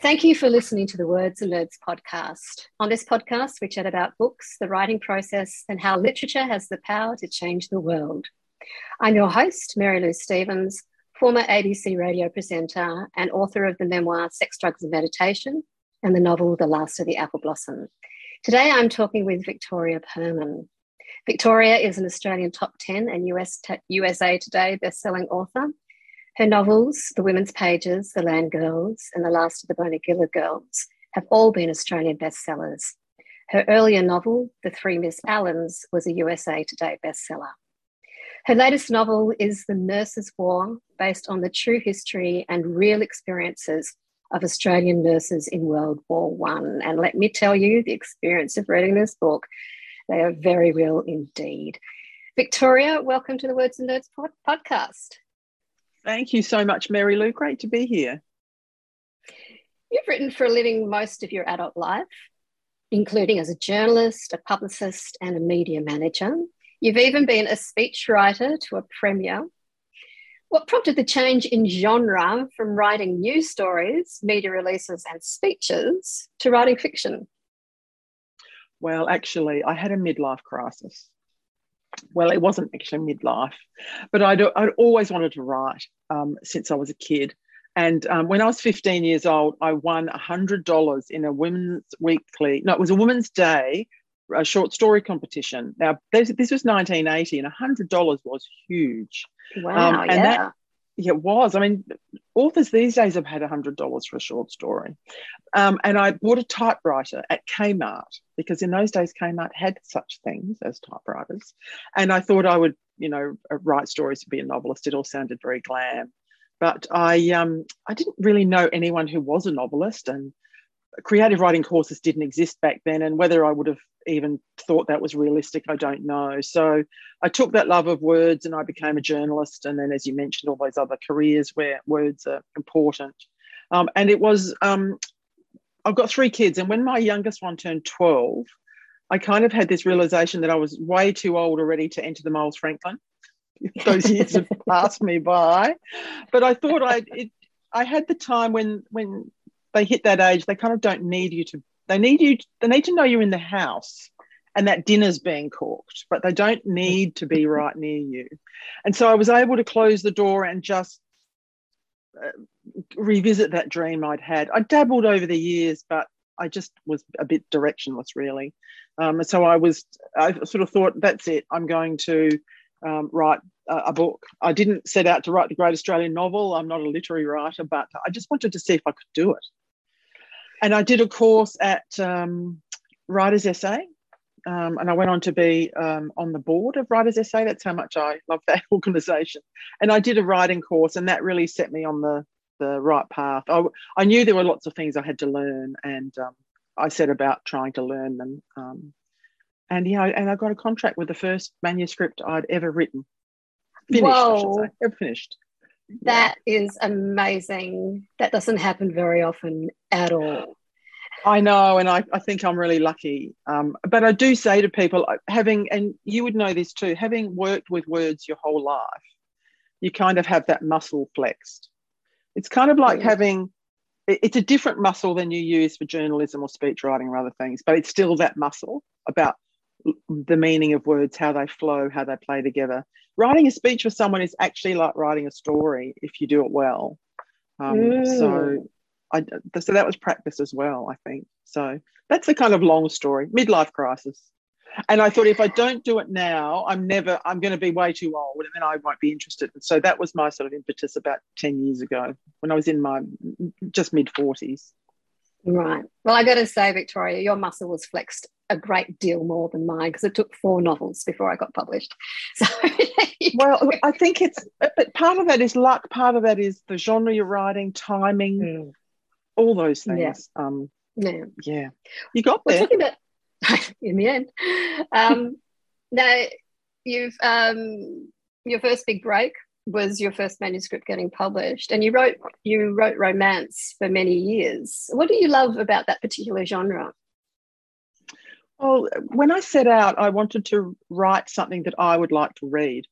Thank you for listening to the Words and Nerds podcast. On this podcast, we chat about books, the writing process, and how literature has the power to change the world. I'm your host, Mary Lou Stephens, former ABC radio presenter and author of the memoir Sex, Drugs and Meditation and the novel The Last of the Apple Blossom. Today, I'm talking with Victoria Purman. Victoria is an Australian top 10 and US t- USA Today bestselling author. Her novels, The Women's Pages, The Land Girls, and The Last of the Bonegilla Girls, have all been Australian bestsellers. Her earlier novel, The Three Miss Allens, was a USA Today bestseller. Her latest novel is The Nurses' War, based on the true history and real experiences of Australian nurses in World War One. And let me tell you, the experience of reading this book, they are very real indeed. Victoria, welcome to the Words and Nerds pod- podcast. Thank you so much, Mary Lou. Great to be here. You've written for a living most of your adult life, including as a journalist, a publicist, and a media manager. You've even been a speechwriter to a premier what prompted the change in genre from writing news stories, media releases, and speeches to writing fiction? Well, actually, I had a midlife crisis. Well, it wasn't actually midlife, but I'd, I'd always wanted to write um, since I was a kid. And um, when I was 15 years old, I won $100 in a women's weekly, no, it was a women's day, a short story competition. Now, this, this was 1980, and $100 was huge. Wow, um, and yeah. That, yeah, it was. I mean, authors these days have had $100 for a short story. Um, and I bought a typewriter at Kmart because in those days, Kmart had such things as typewriters. And I thought I would, you know, write stories to be a novelist. It all sounded very glam. But I, um, I didn't really know anyone who was a novelist. And creative writing courses didn't exist back then, and whether I would have even thought that was realistic, I don't know. So I took that love of words and I became a journalist. And then, as you mentioned, all those other careers where words are important. Um, and it was, um, I've got three kids, and when my youngest one turned 12, I kind of had this realization that I was way too old already to enter the Miles Franklin. Those years have passed me by, but I thought I I had the time when when they hit that age, they kind of don't need you to. They need you. They need to know you're in the house and that dinner's being cooked, but they don't need to be right near you. And so I was able to close the door and just uh, revisit that dream I'd had. I dabbled over the years, but I just was a bit directionless, really. Um, so I was, I sort of thought, that's it. I'm going to um, write a, book. I didn't set out to write the great Australian novel. I'm not a literary writer, but I just wanted to see if I could do it and I did a course at um, Writers SA, um, and I went on to be um, on the board of Writers SA. That's how much I love that organisation. And I did a writing course, and that really set me on the the right path. I, I knew there were lots of things I had to learn, and um, I set about trying to learn them. Um, and yeah, and I got a contract with the first manuscript I'd ever written. Finished, Whoa. I. Finished. That yeah. is amazing. That doesn't happen very often at all. I know, and I, I think I'm really lucky. Um, but I do say to people, having, and you would know this too, having worked with words your whole life, you kind of have that muscle flexed. It's kind of like having, it's a different muscle than you use for journalism or speech writing or other things, but it's still that muscle about the meaning of words, how they flow, how they play together. Writing a speech for someone is actually like writing a story if you do it well. Um, mm. So, I, so that was practice as well, I think. So that's the kind of long story, midlife crisis. And I thought if I don't do it now, I'm never, I'm going to be way too old and then I won't be interested. And so that was my sort of impetus about 10 years ago when I was in my just mid 40s. Right. Well, I got to say, Victoria, your muscle was flexed a great deal more than mine because it took four novels before I got published. So, well, I think it's but part of that is luck. Part of that is the genre you're writing, timing, mm. all those things. Yeah. Um, yeah. yeah, you got We're there. talking about in the end. Um, now, you've um, your first big break was your first manuscript getting published, and you wrote you wrote romance for many years. What do you love about that particular genre? Well, when I set out, I wanted to write something that I would like to read.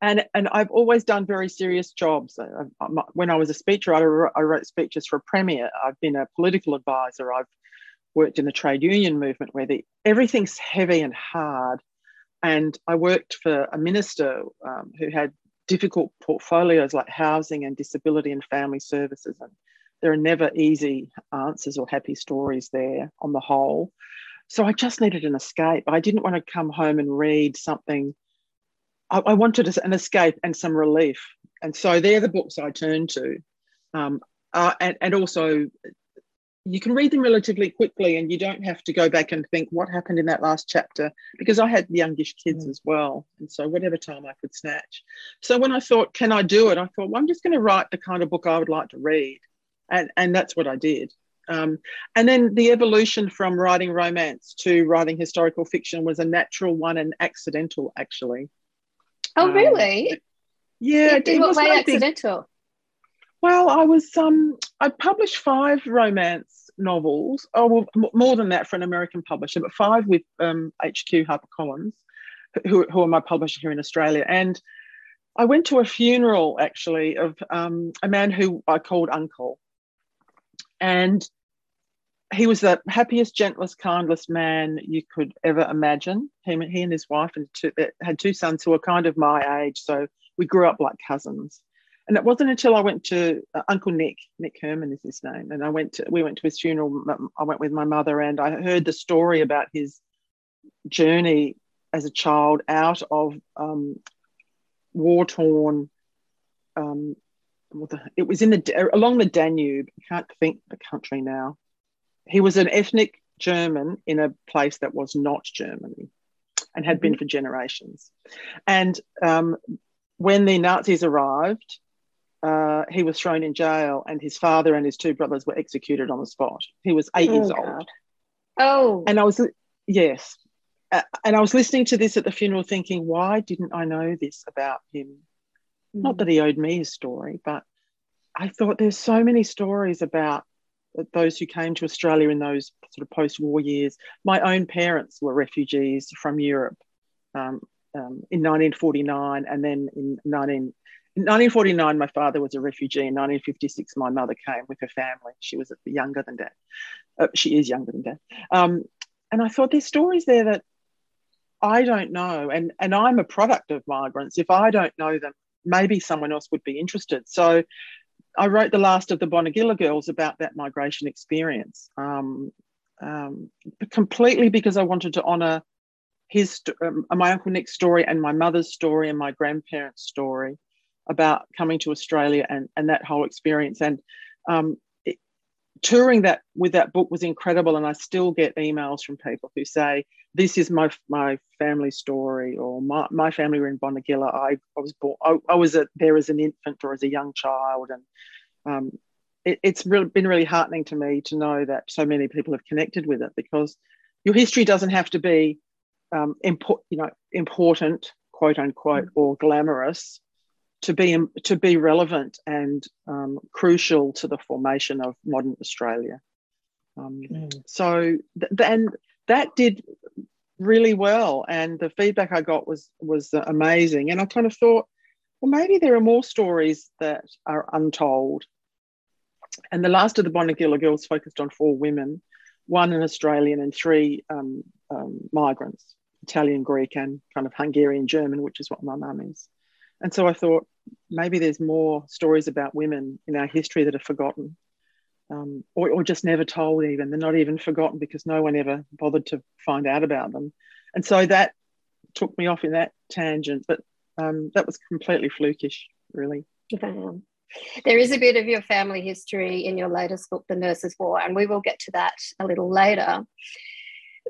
And, and I've always done very serious jobs. Uh, when I was a speechwriter, I wrote speeches for a premier. I've been a political advisor. I've worked in the trade union movement where the, everything's heavy and hard. And I worked for a minister um, who had difficult portfolios like housing and disability and family services. And there are never easy answers or happy stories there on the whole. So I just needed an escape. I didn't want to come home and read something. I, I wanted an escape and some relief. And so they're the books I turned to. Um, uh, and, and also, you can read them relatively quickly and you don't have to go back and think what happened in that last chapter because I had youngish kids mm. as well. And so, whatever time I could snatch. So, when I thought, can I do it? I thought, well, I'm just going to write the kind of book I would like to read. And, and that's what I did. Um, and then the evolution from writing romance to writing historical fiction was a natural one and accidental, actually. Oh, um, really? Yeah, in, in what way accidental? Well, I was um, I published five romance novels. Oh, well, more than that for an American publisher, but five with um, HQ HarperCollins, who, who are my publisher here in Australia. And I went to a funeral actually of um, a man who I called Uncle, and he was the happiest, gentlest, kindest man you could ever imagine. He, he and his wife and two, had two sons who were kind of my age, so we grew up like cousins. And it wasn't until I went to uh, Uncle Nick, Nick Herman is his name, and I went to we went to his funeral. I went with my mother, and I heard the story about his journey as a child out of um, war torn um, it was in the along the Danube. I can't think the country now. He was an ethnic German in a place that was not Germany, and had been mm-hmm. for generations. And um, when the Nazis arrived, uh, he was thrown in jail, and his father and his two brothers were executed on the spot. He was eight oh, years God. old. Oh, and I was yes, uh, and I was listening to this at the funeral, thinking, why didn't I know this about him? Mm. Not that he owed me his story, but I thought there's so many stories about those who came to Australia in those sort of post-war years. My own parents were refugees from Europe um, um, in 1949, and then in 19, in 1949, my father was a refugee. In 1956, my mother came with her family. She was younger than dad. Uh, she is younger than dad. Um, and I thought there's stories there that I don't know, and and I'm a product of migrants. If I don't know them, maybe someone else would be interested. So I wrote the last of the Bonegilla girls about that migration experience, um, um, completely because I wanted to honour his, um, my uncle Nick's story and my mother's story and my grandparents' story about coming to Australia and and that whole experience. And um, it, touring that with that book was incredible, and I still get emails from people who say, "This is my my family story," or "My, my family were in Bonegilla. I, I was born. I, I was a, there as an infant or as a young child," and um, it, it's really been really heartening to me to know that so many people have connected with it because your history doesn't have to be um, import, you know, important, quote unquote, or glamorous to be to be relevant and um, crucial to the formation of modern Australia. Um, mm. So then that did really well, and the feedback I got was was amazing. And I kind of thought, well, maybe there are more stories that are untold. And the last of the Bonegilla girls focused on four women, one an Australian and three um, um, migrants, Italian, Greek, and kind of Hungarian German, which is what my mum is. And so I thought maybe there's more stories about women in our history that are forgotten. um, or, or just never told even. They're not even forgotten because no one ever bothered to find out about them. And so that took me off in that tangent, but um, that was completely flukish, really. There is a bit of your family history in your latest book, The Nurses' War, and we will get to that a little later.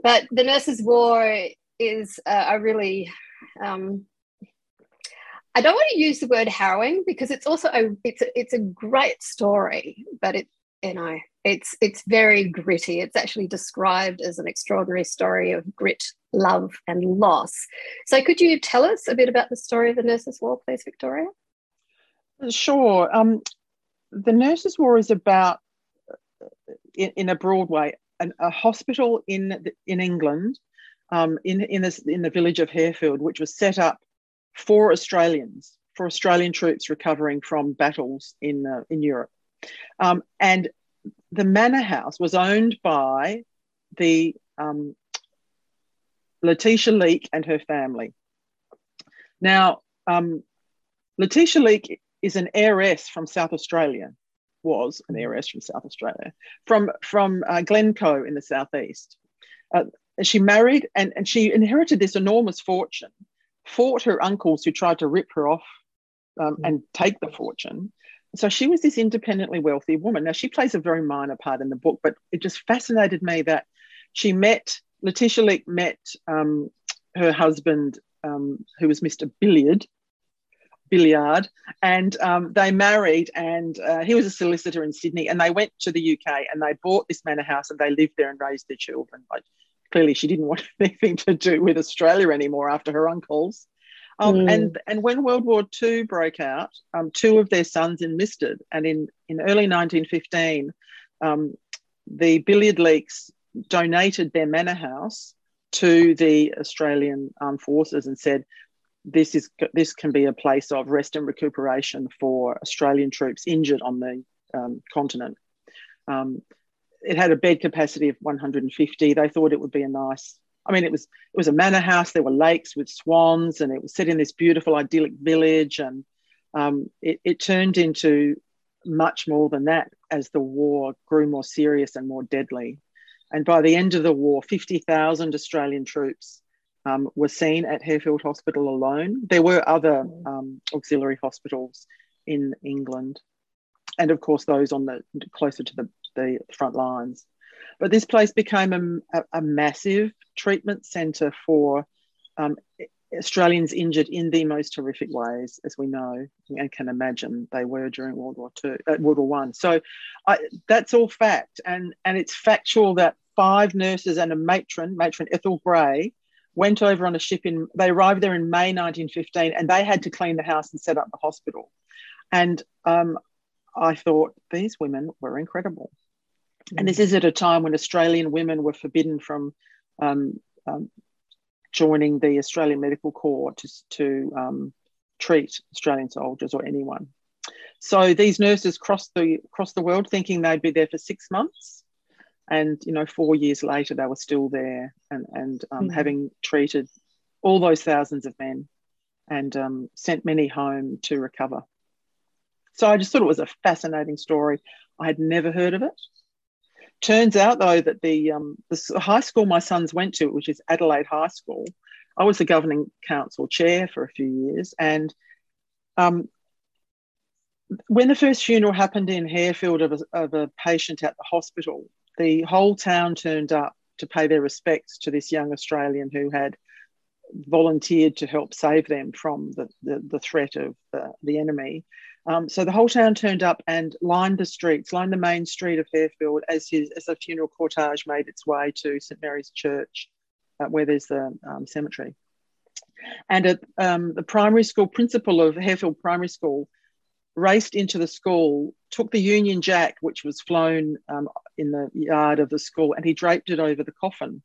But The Nurses' War is uh, a really um, I don't want to use the word harrowing because it's also a it's a, it's a great story, but it you know it's it's very gritty. It's actually described as an extraordinary story of grit, love, and loss. So, could you tell us a bit about the story of the Nurses' War, please, Victoria? Sure. Um, the Nurses' War is about, in, in a broad way, an, a hospital in in England, um, in in, this, in the village of Harefield, which was set up for Australians, for Australian troops recovering from battles in, uh, in Europe. Um, and the manor house was owned by the um, Letitia Leake and her family. Now, um, Letitia Leake is an heiress from South Australia, was an heiress from South Australia, from, from uh, Glencoe in the southeast. Uh, she married and, and she inherited this enormous fortune fought her uncles who tried to rip her off um, and take the fortune. So she was this independently wealthy woman. Now she plays a very minor part in the book, but it just fascinated me that she met Letitia Leake met um, her husband, um, who was Mr. Billyard, Billyard, and um, they married. And uh, he was a solicitor in Sydney, and they went to the UK and they bought this manor house and they lived there and raised their children. Like clearly she didn't want anything to do with Australia anymore after her uncles. Um, mm. And and when World War II broke out, um, two of their sons enlisted, and in in early 1915, um, the Billyard Leakes donated their manor house to the Australian Armed Forces and said, "This is this can be a place of rest and recuperation for Australian troops injured on the um, continent." It had a bed capacity of 150. They thought it would be a nice. I mean, it was it was a manor house. There were lakes with swans, and it was set in this beautiful, idyllic village. And um, it, it turned into much more than that as the war grew more serious and more deadly. And by the end of the war, 50,000 Australian troops um, were seen at Harefield Hospital alone. There were other um, auxiliary hospitals in England, and of course those on the closer to the the front lines. But this place became a, a massive treatment centre for um, Australians injured in the most horrific ways, as we know and can imagine they were during World War Two, uh, World War One. So I, that's all fact, and and it's factual that five nurses and a matron, matron Ethel Gray, went over on a ship in. They arrived there in May 1915, and they had to clean the house and set up the hospital. And um, I thought these women were incredible. And this is at a time when Australian women were forbidden from um, um, joining the Australian Medical Corps to, to um, treat Australian soldiers or anyone. So these nurses crossed the crossed the world thinking they'd be there for six months, and you know four years later they were still there and and um, mm-hmm. having treated all those thousands of men and um, sent many home to recover. So I just thought it was a fascinating story. I had never heard of it. Turns out, though, that the, um, the high school my sons went to, which is Adelaide High School, I was the governing council chair for a few years. And um, when the first funeral happened in Harefield of a, of a patient at the hospital, the whole town turned up to pay their respects to this young Australian who had volunteered to help save them from the, the, the threat of the, the enemy. Um, so the whole town turned up and lined the streets, lined the main street of Harefield as his as the funeral cortege made its way to St Mary's Church, uh, where there's the um, cemetery. And at, um, the primary school principal of Harefield Primary School raced into the school, took the Union Jack, which was flown um, in the yard of the school, and he draped it over the coffin.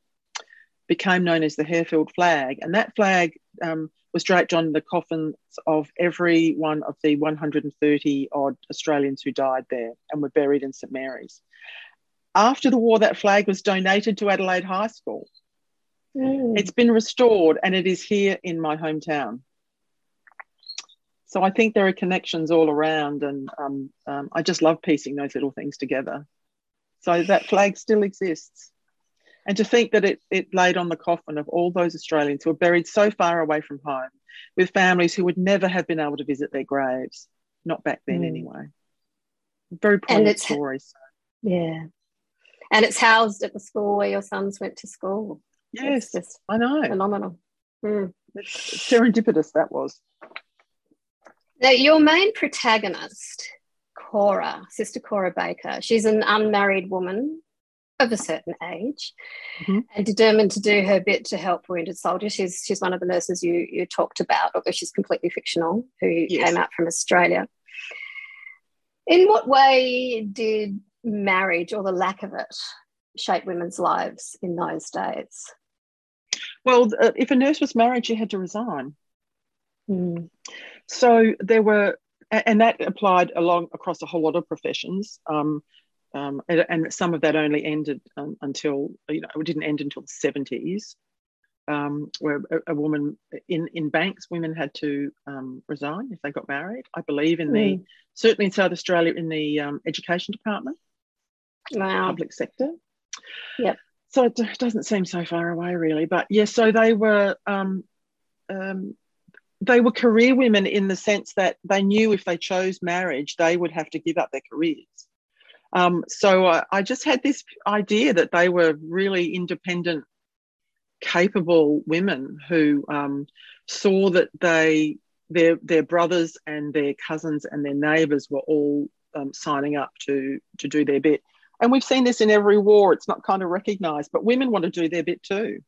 Became known as the Harefield flag, and that flag um, was draped on the coffins of every one of the 130 odd Australians who died there and were buried in St Mary's. After the war, that flag was donated to Adelaide High School. Mm. It's been restored and it is here in my hometown. So I think there are connections all around, and um, um, I just love piecing those little things together. So that flag still exists. And to think that it, it laid on the coffin of all those Australians who were buried so far away from home with families who would never have been able to visit their graves, not back then mm. anyway. Very poignant stories. Yeah. And it's housed at the school where your sons went to school. Yes, I know. Phenomenal. Mm. serendipitous that was. Now, your main protagonist, Cora, Sister Cora Baker, she's an unmarried woman of a certain age mm-hmm. and determined to do her bit to help wounded soldiers. She's, she's one of the nurses you, you talked about, although she's completely fictional, who yes. came out from Australia. In what way did marriage or the lack of it shape women's lives in those days? Well, uh, if a nurse was married, she had to resign. Mm. So there were, and that applied along across a whole lot of professions. Um, um, and, and, some of that only ended um, until you know it didn't end until the seventies, um, where a, a, woman in in banks, women had to um, resign if they got married. I believe in mm. the hmm. certainly in South Australia in the um, education department, wow. public sector. yeah So it doesn't seem so far away, really. But yes, yeah, so they were um, they were career women in the sense that they knew if they chose marriage, they would have to give up their careers. Um, so I, I, just had this idea that they were really independent, capable women who um, saw that they their their brothers and their cousins and their neighbours were all um, signing up to to do their bit. And we've seen this in every war. It's not kind of recognised, but women want to do their bit too.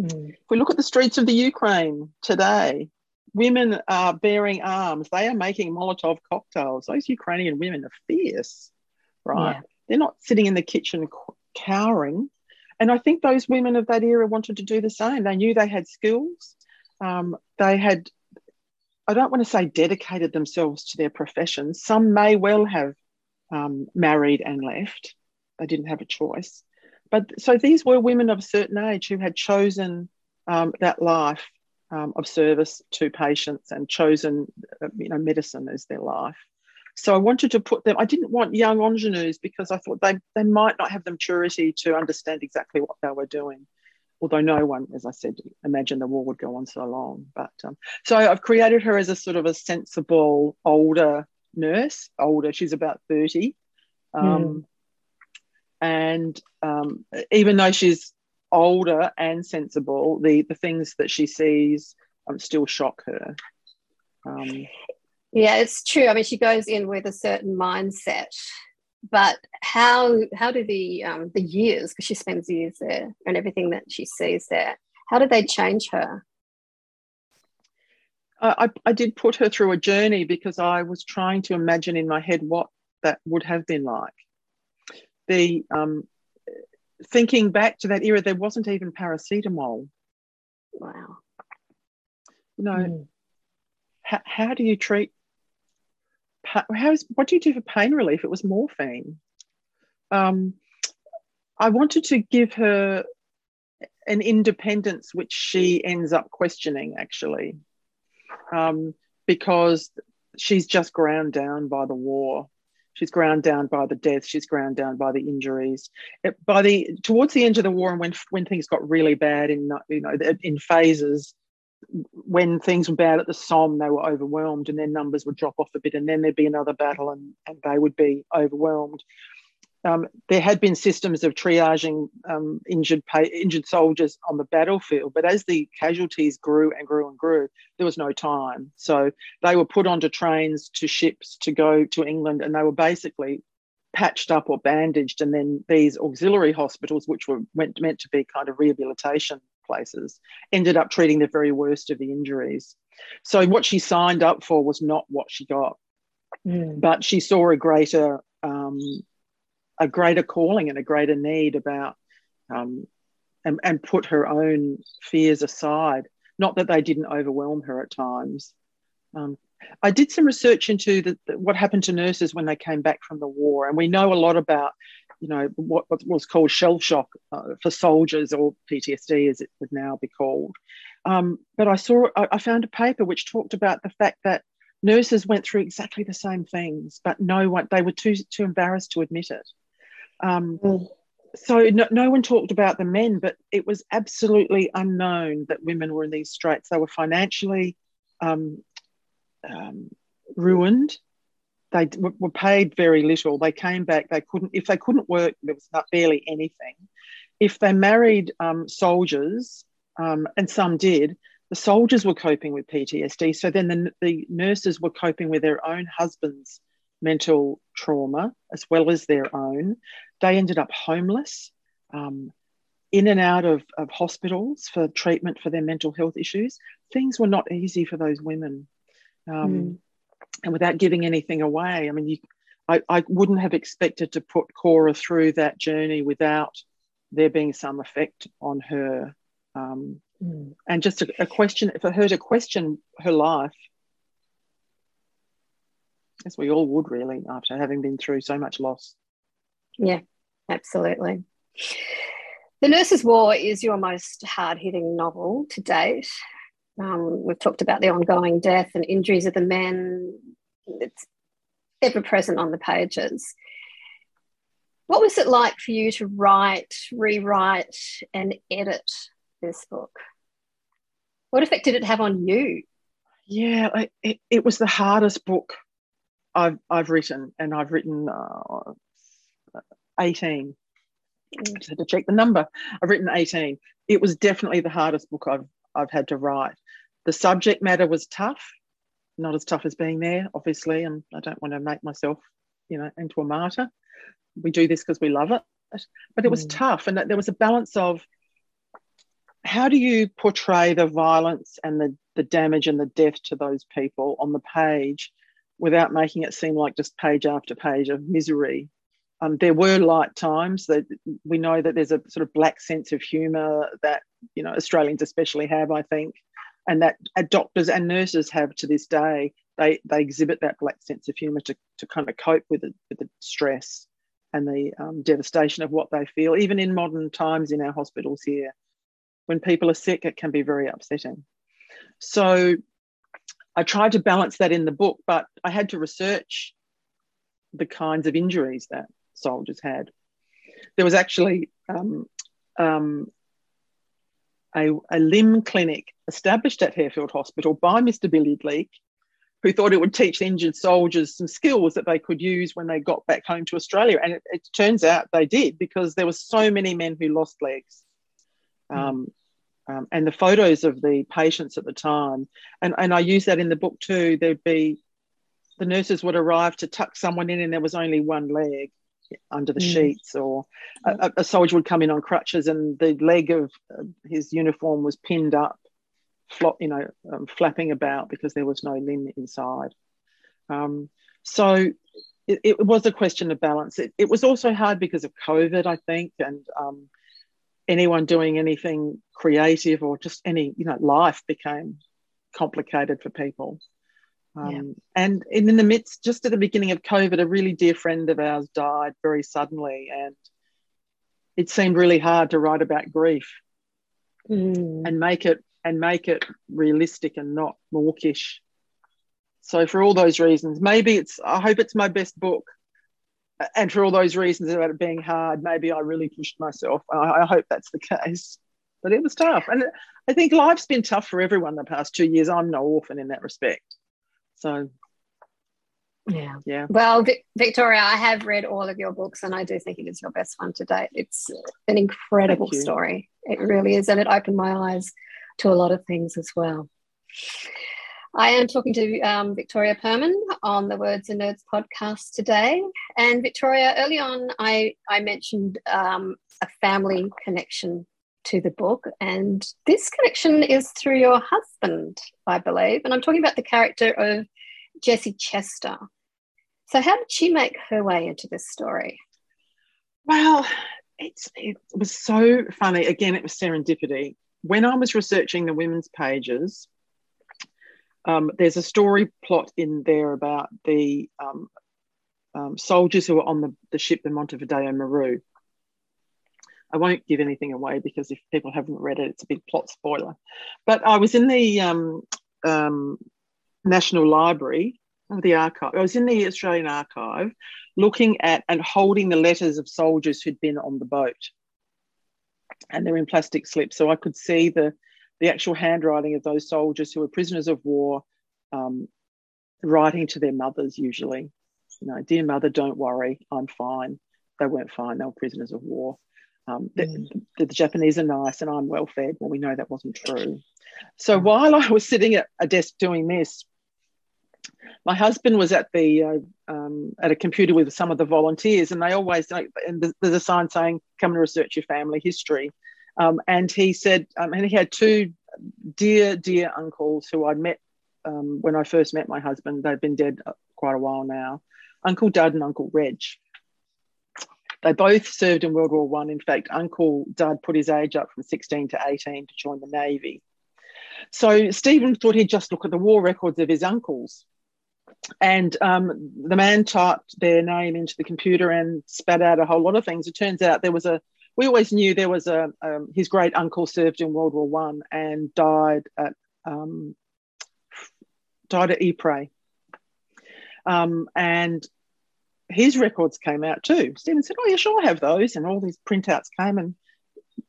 Mm. If we look at the streets of the Ukraine today, women are bearing arms. They are making Molotov cocktails. Those Ukrainian women are fierce, right? Yeah. They're not sitting in the kitchen cowering. And I think those women of that era wanted to do the same. They knew they had skills. Um, they had, I don't want to say dedicated themselves to their profession. Some may well have um, married and left. They didn't have a choice. But so these were women of a certain age who had chosen um, that life um, of service to patients and chosen uh, you know medicine as their life so i wanted to put them i didn't want young ingenues because i thought they, they might not have the maturity to understand exactly what they were doing although no one as i said imagined the war would go on so long but um, so i've created her as a sort of a sensible older nurse older she's about 30 um, mm. and um, even though she's older and sensible, the the things that she sees um, still shock her. Um, yeah, it's true. I mean, she goes in with a certain mindset, but how how do the um, the years because she spends years there and everything that she sees there, how do they change her? I, I did put her through a journey because I was trying to imagine in my head what that would have been like. The um, thinking back to that era, there wasn't even paracetamol. Wow. You know, mm. how, how do you treat? How's what do you do for pain relief? It was morphine. Um, I wanted to give her an independence, which she ends up questioning actually, um, because she's just ground down by the war. She's ground down by the death. She's ground down by the injuries. It, by the towards the end of the war, and when when things got really bad in you know in phases, when things were bad at the Somme, they were overwhelmed, and their numbers would drop off a bit, and then there'd be another battle, and and they would be overwhelmed um, there had been systems of triaging um, injured injured soldiers on the battlefield, but as the casualties grew and grew and grew, there was no time. So they were put onto trains to ships to go to England, and they were basically patched up or bandaged. And then these auxiliary hospitals, which were meant, meant to be kind of rehabilitation places, ended up treating the very worst of the injuries. So what she signed up for was not what she got, mm. but she saw a greater um, a greater calling and a greater need about um, and, and put her own fears aside. Not that they didn't overwhelm her at times. Um, I did some research into the, the, what happened to nurses when they came back from the war, and we know a lot about, you know, what, what was called shell shock uh, for soldiers, or PTSD as it would now be called. Um, but I saw, I, I found a paper which talked about the fact that nurses went through exactly the same things, but no one, they were too too embarrassed to admit it. Um, Mm. So no, no one talked about the men, but it was absolutely unknown that women were in these straits. They were financially um, um, ruined. They were were paid very little. They came back. They couldn't. If they couldn't work, there was not barely anything. If they married um, soldiers, um, and some did, the soldiers were coping with PTSD. So then the, the nurses were coping with their own husbands' mental trauma as well as their own. They ended up homeless, um, in and out of, of hospitals for treatment for their mental health issues. Things were not easy for those women. Um, Mm. And without giving anything away, I mean, you, I, I wouldn't have expected to put Cora through that journey without there being some effect on her. Um, Mm. and just a, a question for her to question her life as we all would really after having been through so much loss Yeah, absolutely. The Nurses' War is your most hard hitting novel to date. Um, we've talked about the ongoing death and injuries of the men. It's ever present on the pages. What was it like for you to write, rewrite, and edit this book? What effect did it have on you? yeah it, it was the hardest book i've, I've written and i've written uh, 18 I just had to check the number i've written 18 it was definitely the hardest book i've i've had to write the subject matter was tough not as tough as being there obviously and i don't want to make myself you know into a martyr. We do this because we love it. But it was Mm. tough and there was a balance of how do you portray the violence and the, the damage and the death to those people on the page without making it seem like just page after page of misery? Um, there were light times that we know that there's a sort of black sense of humor that you know australians especially have i think and that doctors and nurses have to this day they they exhibit that black sense of humor to, to kind of cope with the, with the stress and the um, devastation of what they feel even in modern times in our hospitals here. When people are sick it can be very upsetting. So i tried to balance that in the book but i had to research the kinds of injuries that soldiers had. There was actually um, um, a, a limb clinic established at Harefield Hospital by Mr. Billyard-Leake, who thought it would teach injured soldiers some skills that they could use when they got back home to Australia. And it, it turns out they did because there were so many men who lost legs. Um, um, and the photos of the patients at the time, and, and I use that in the book too, there'd be the nurses would arrive to tuck someone in and there was only one leg under the Mm. sheets or a, a soldier would come in on crutches and the leg of uh, his uniform was pinned up flop you know um, flapping about because there was no limb inside. Um, so it, it was a question of balance. It, it was also hard because of covid i think and um, anyone doing anything creative or just any you know life became complicated for people um, Yeah. and in, in the midst just at the beginning of covid a really dear friend of ours died very suddenly and it seemed really hard to write about grief Mm. and make it and make it realistic and not mawkish. So for all those reasons maybe it's i hope it's my best book. And for all those reasons about it being hard maybe i really pushed myself. I, I hope that's the case. But it was tough. And i think life's been tough for everyone the past two years. I'm no orphan in that respect so Yeah. yeah Well, Vic- Victoria, I have read all of your books and I do think it is your best one to date. It's an incredible story. It really is. And it opened my eyes to a lot of things as well. I am talking to um, Victoria Purman on the Words and Nerds podcast today. And Victoria, early on, I, I mentioned um, a family connection to the book. And this connection is through your husband, I believe. And I'm talking about the character of Jessie Chester. So, how did she make her way into this story? Well, it's it was so funny. Again, it was serendipity. When I was researching the women's pages, um, there's a story plot in there about the um, um, soldiers who were on the, the ship, the Montevideo Maru. I won't give anything away because if people haven't read it, it's a big plot spoiler. But I was in the um, um, National Library the archive. I was in the Australian archive looking at and holding the letters of soldiers who'd been on the boat. And they're in plastic slips. So I could see the, the actual handwriting of those soldiers who were prisoners of war um, writing to their mothers, usually. You know, dear mother, don't worry, I'm fine. They weren't fine, they were prisoners of war. Um, mm. the, the, Japanese are nice and I'm well fed. Well, we know that wasn't true. So mm. while I was sitting at a desk doing this, my husband was at the uh, um, at a computer with some of the volunteers, and they always like, and there's a sign saying, "Come and research your family history." Um, and he said, um, and he had two dear, dear uncles who I'd met um, when I first met my husband. They've been dead quite a while now. Uncle Dud and Uncle Reg. They both served in World War One. In fact, Uncle Dud put his age up from 16 to 18 to join the Navy. So Stephen thought he'd just look at the war records of his uncles. And um, the man typed their name into the computer and spat out a whole lot of things. It turns out there was a, we always knew there was a, um, his great uncle served in World War One and died at, um, died at Ypres. Um, and his records came out too. Stephen said, Oh, you sure, have those. And all these printouts came. And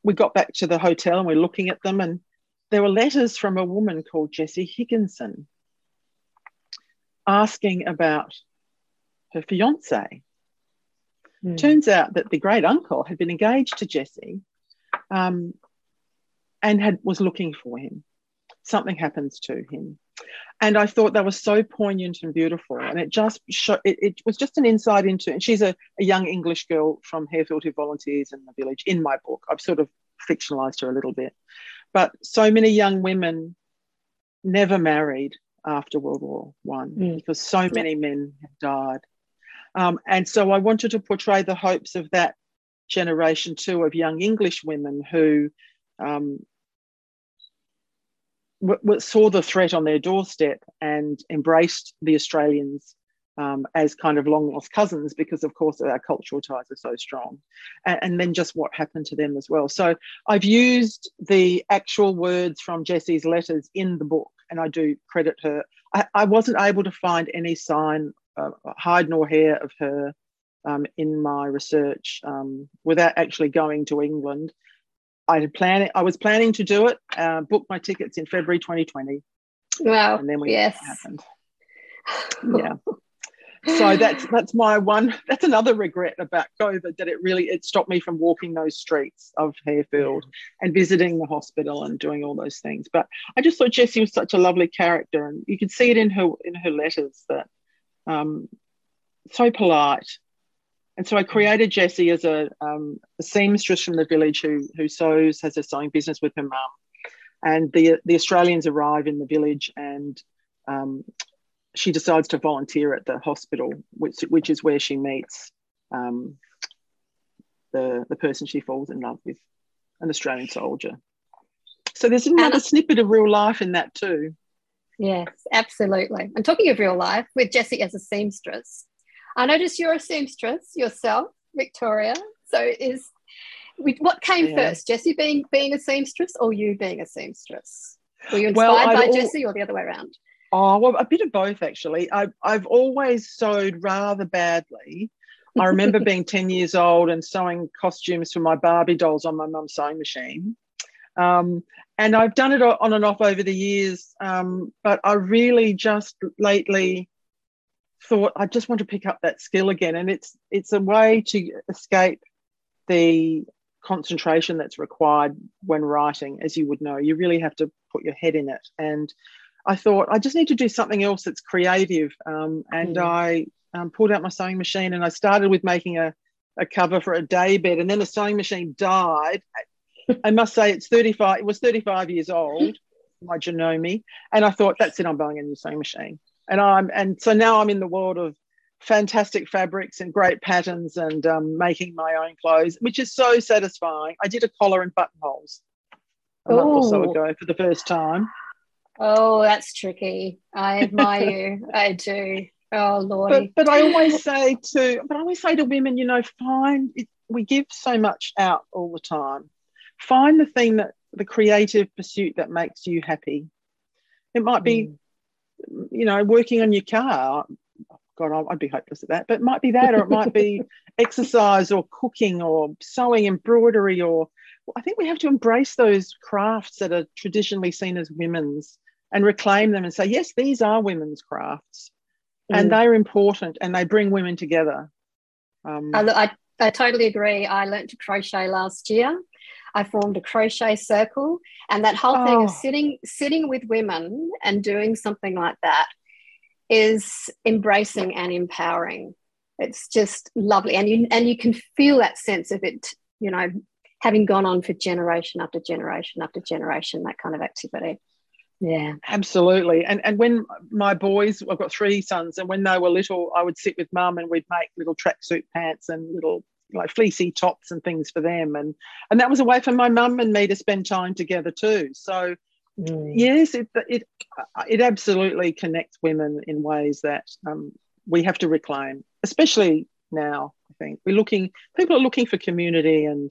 we got back to the hotel and we're looking at them. And there were letters from a woman called Jessie Higginson asking about her fiance. Mm. Turns out that the great uncle had been engaged to Jessie um, and had was looking for him. Something happens to him. And I thought that was so poignant and beautiful. And it just showed, it, it was just an insight into, and she's a, a young English girl from Harefield who volunteers in the village in my book. I've sort of fictionalized her a little bit. But so many young women never married after World War One mm. because so many men have died. Um, and so I wanted to portray the hopes of that generation too of young English women who um, w- saw the threat on their doorstep and embraced the Australians um, as kind of long lost cousins because, of course, our cultural ties are so strong. And, and, then just what happened to them as well. So I've used the actual words from Jessie's letters in the book, and I do credit her. I, I wasn't able to find any sign, uh, hide nor hair of her um, in my research um, without actually going to England. I had planned. I was planning to do it. Uh, booked my tickets in February 2020. Wow! And then we yes. happened. Yeah so that's that's my one that's another regret about covid that it really it stopped me from walking those streets of harefield and visiting the hospital and doing all those things but i just thought jessie was such a lovely character and you could see it in her in her letters that um, so polite and so I created Jessie as a, um, a, seamstress from the village who, who sews, has a sewing business with her mum. And the, the Australians arrive in the village and um, she decides to volunteer at the hospital, which which is where she meets um, the the person she falls in love with, an Australian soldier. So there's another and, snippet of real life in that too. Yes, absolutely. And talking of real life, with Jessie as a seamstress, I notice you're a seamstress yourself, Victoria. So is what came yeah. first, Jessie being being a seamstress or you being a seamstress? Were you inspired well, by all, Jessie or the other way around? Oh, well, a bit of both actually. I, I've always sewed rather badly. I remember being 10 years old and sewing costumes for my Barbie dolls on my mum's sewing machine. Um, and I've done it on and off over the years, um, but I really just lately thought I just want to pick up that skill again. And it's it's a way to escape the concentration that's required when writing, as you would know. You really have to put your head in it. And I thought I just need to do something else that's creative. Um, and mm. I um, pulled out my sewing machine and I started with making a, a cover for a day bed. And then the sewing machine died. I must say it's 35, it was 35 years old, my Janome. And I thought, that's it, I'm buying a new sewing machine. And I'm and so now I'm in the world of fantastic fabrics and great patterns and um, making my own clothes, which is so satisfying. I did a collar and buttonholes a Ooh. month or so ago for the first time. Oh, that's tricky. I admire you. I do. Oh Lord. But, but I always say to but I always say to women, you know, find it, we give so much out all the time. Find the thing that the creative pursuit that makes you happy. It might be mm. You know, working on your car. God, I'd be hopeless at that. But it might be that, or it might be exercise, or cooking, or sewing, embroidery, or I think we have to embrace those crafts that are traditionally seen as women's and reclaim them and say, yes, these are women's crafts, mm. and they're important, and they bring women together. Um, I, I, I totally agree. I learned to crochet last year. I formed a crochet circle, and that whole thing of oh. sitting sitting with women and doing something like that is embracing and empowering. It's just lovely, and you and you can feel that sense of it. You know, having gone on for generation after generation after generation, that kind of activity. Yeah, absolutely. And and when my boys, I've got three sons, and when they were little, I would sit with mum and we'd make little tracksuit pants and little like fleecy tops and things for them, and and that was a way for my mum and me to spend time together too. So mm. yes, it it it absolutely connects women in ways that um, we have to reclaim, especially now. I think we're looking. People are looking for community and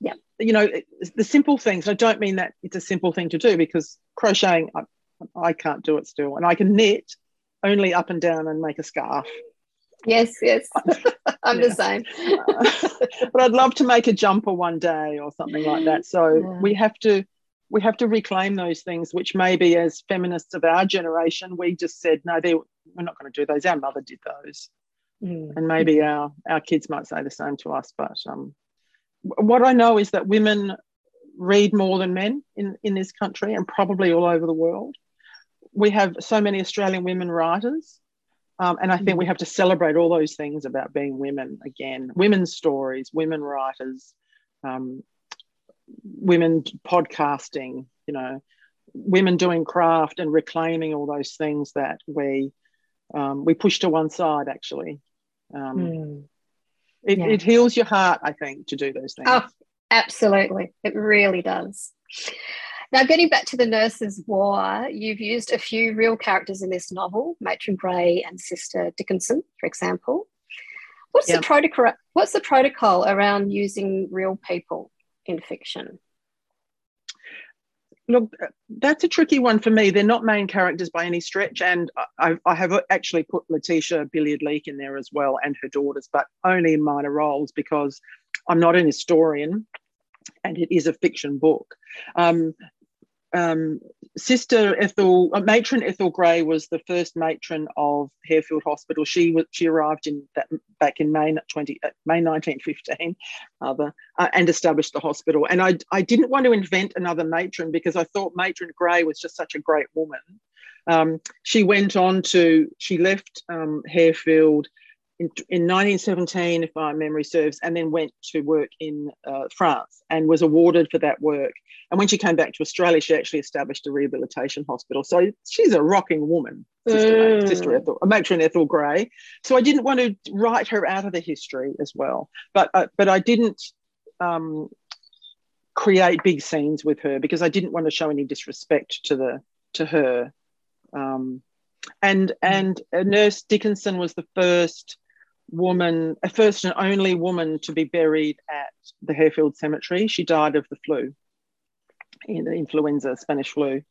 yeah you know the simple things i don't mean that it's a simple thing to do because crocheting I, I can't do it still and i can knit only up and down and make a scarf yes yes i'm the same but i'd love to make a jumper one day or something like that so yeah. we have to we have to reclaim those things which maybe as feminists of our generation we just said no they, we're not going to do those our mother did those mm. and maybe our our kids might say the same to us but um what I know is that women read more than men in, in this country and probably all over the world. We have so many Australian women writers. Um, and I think we have to celebrate all those things about being women again women's stories, women writers, um, women podcasting, you know, women doing craft and reclaiming all those things that we um, we push to one side actually. Mm. It, yeah. it heals your heart, I think, to do those things. Oh, absolutely. It really does. Now, getting back to the Nurses' War, you've used a few real characters in this novel, Matron Gray and Sister Dickinson, for example. What's the protocol? What's the protocol around using real people in fiction? Look, that's a tricky one for me. They're not main characters by any stretch, and I, I have actually put Letitia Billyard Leake in there as well and her daughters, but only in minor roles because I'm not an historian, and it is a fiction book. Um, um, Sister Ethel, uh, matron Ethel Gray was the first matron of Harefield Hospital. She she arrived in that back in May 20 uh, May 1915, rather, uh, and established the hospital. And I I didn't want to invent another matron because I thought matron Gray was just such a great woman. Um, she went on to she left um, Harefield in, in 1917, if my memory serves, and then went to work in uh, France and was awarded for that work. And when she came back to Australia, she actually established a rehabilitation hospital. So she's a rocking woman, Sister, mm. Sister Ethel, matron Ethel Gray. So I didn't want to write her out of the history as well, but uh, but I didn't um, create big scenes with her because I didn't want to show any disrespect to the to her. Um, and and Nurse Dickinson was the first woman, a first and only woman to be buried at the Harefield Cemetery. She died of the flu, in the influenza, Spanish flu.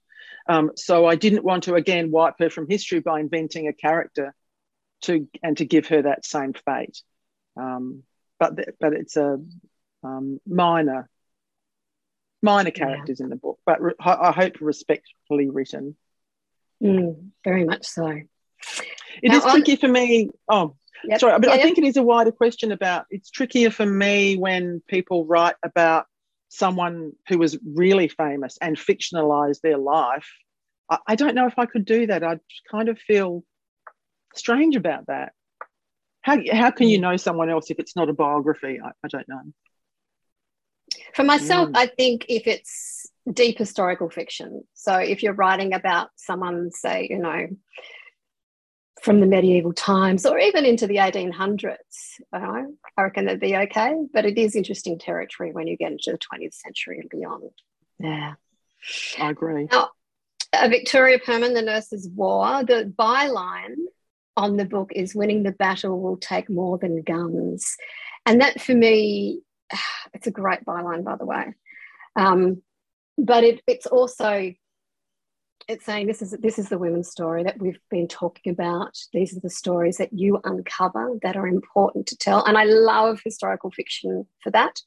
Um, so I didn't want to again wipe her from history by inventing a character to and to give her that same fate. Um, but but it's a um, minor minor characters yeah. in the book, but re- I hope respectfully written. Mm, very much so. It now, is tricky on... for me. Oh, Yep. Sorry, but yeah, I think it is a wider question about it's trickier for me when people write about someone who was really famous and fictionalize their life. I, I don't know if I could do that. I kind of feel strange about that. How, how can you mm. know someone else if it's not a biography? I, I don't know. For myself, mm. I think if it's deep historical fiction, so if you're writing about someone, say, you know, from the medieval times or even into the 1800s. I reckon that'd be okay, but it is interesting territory when you get into the 20th century and beyond. Yeah. I agree. Now, uh, Victoria Purman, The Nurses' War, the byline on the book is winning the battle will take more than guns. And that for me, it's a great byline, by the way. Um, but it, it's also it's saying this is this is the women's story that we've been talking about. These are the stories that you uncover that are important to tell. And I love historical fiction for that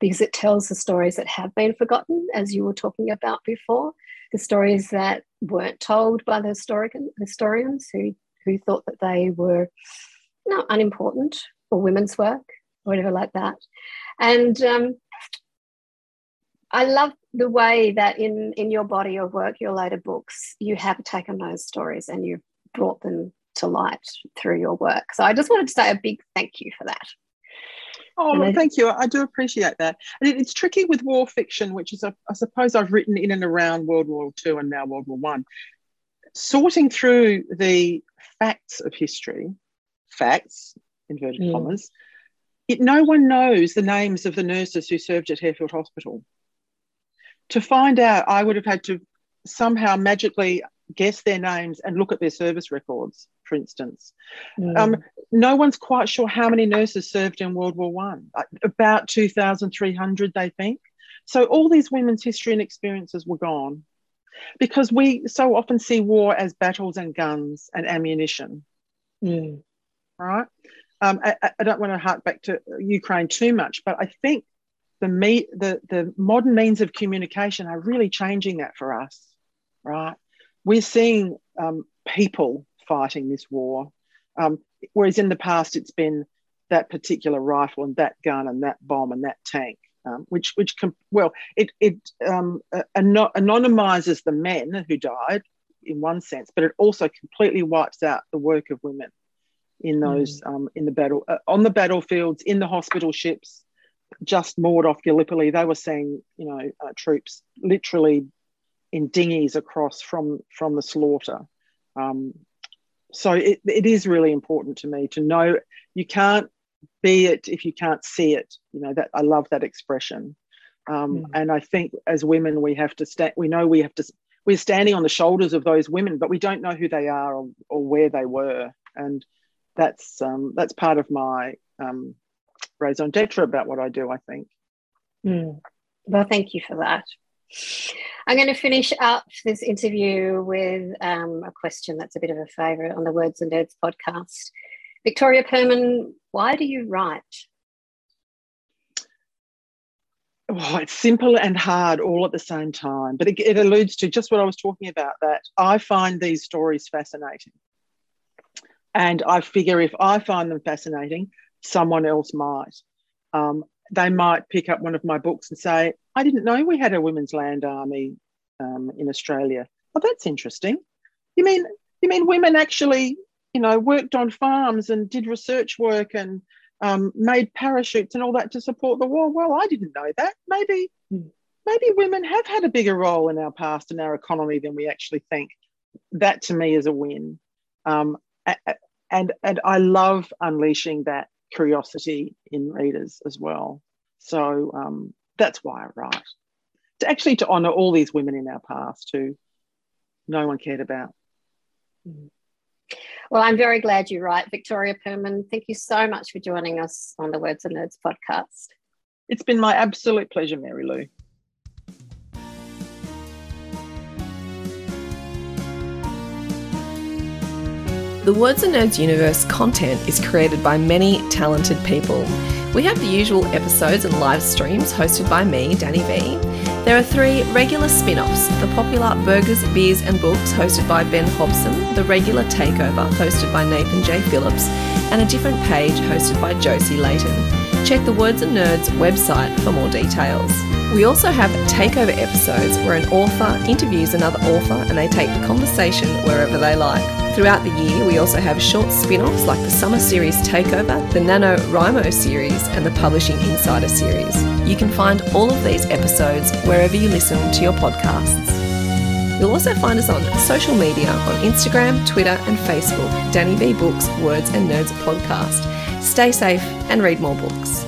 because it tells the stories that have been forgotten, as you were talking about before, the stories that weren't told by the historian, historians who, who thought that they were not unimportant or women's work or whatever like that. And um, I love the way that in in your body of work, your later books, you have taken those stories and you've brought them to light through your work. So I just wanted to say a big thank you for that. Oh, thank you. I do appreciate that. And it, it's tricky with war fiction, which is, a, I suppose, I've written in and around World War II and now World War One. Sorting through the facts of history, facts, inverted mm. commas, it, no one knows the names of the nurses who served at Harefield Hospital to find out, I would have had to somehow magically guess their names and look at their service records, for instance. Mm. Um, no one's quite sure how many nurses served in World War One. About 2,300, they think. So all these women's history and experiences were gone because we so often see war as battles and guns and ammunition. Mm. Right? Um, I, I, don't want to hark back to Ukraine too much, but I think the, me- the, the modern means of communication are really changing that for us, right? We're seeing um, people fighting this war, um, whereas in the past it's been that particular rifle and that gun and that bomb and that tank, um, which which com- well it it um, an- anonymizes the men who died in one sense, but it also completely wipes out the work of women in those mm. um, in the battle uh, on the battlefields in the hospital ships just moored off Gallipoli, they were seeing, you know, uh, troops literally in dinghies across from from the slaughter. Um, so it, it is really important to me to know you can't be it if you can't see it. You know that I love that expression, um, mm. and I think as women we have to stand. We know we have to. We're standing on the shoulders of those women, but we don't know who they are or, or where they were, and that's um, that's part of my um, raison d'etre about what I do, I think. Mm. Well, thank you for that. I'm going to finish up this interview with um, a question that's a bit of a favourite on the Words and Nerds podcast. Victoria Purman, why do you write? Oh, it's simple and hard all at the same time, but it, it alludes to just what I was talking about that I find these stories fascinating. And I figure if I find them fascinating, someone else might. Um, they might pick up one of my books and say, I didn't know we had a women's land army um, in Australia. Oh, that's interesting. You mean you mean women actually, you know, worked on farms and did research work and um, made parachutes and all that to support the war? Well, I didn't know that. Maybe maybe women have had a bigger role in our past and our economy than we actually think. That to me is a win. Um, and and I love unleashing that curiosity in readers as well. So um, that's why I write. To actually to honour all these women in our past who no one cared about. Well, I'm very glad you write, Victoria Purman. Thank you so much for joining us on the Words and Nerds podcast. It's been my absolute pleasure, Mary Lou. The Words and Nerds universe content is created by many talented people. We have the usual episodes and live streams hosted by me, Danny V. There are three regular spin offs the popular Burgers, Beers and Books hosted by Ben Hobson, the regular Takeover hosted by Nathan J. Phillips, and a different page hosted by Josie Layton. Check the Words and Nerds website for more details. We also have takeover episodes where an author interviews another author and they take the conversation wherever they like. Throughout the year, we also have short spin offs like the Summer Series Takeover, the Nano NaNoWriMo series, and the Publishing Insider series. You can find all of these episodes wherever you listen to your podcasts. You'll also find us on social media on Instagram, Twitter, and Facebook. Danny B Books, Words and Nerds podcast. Stay safe and read more books.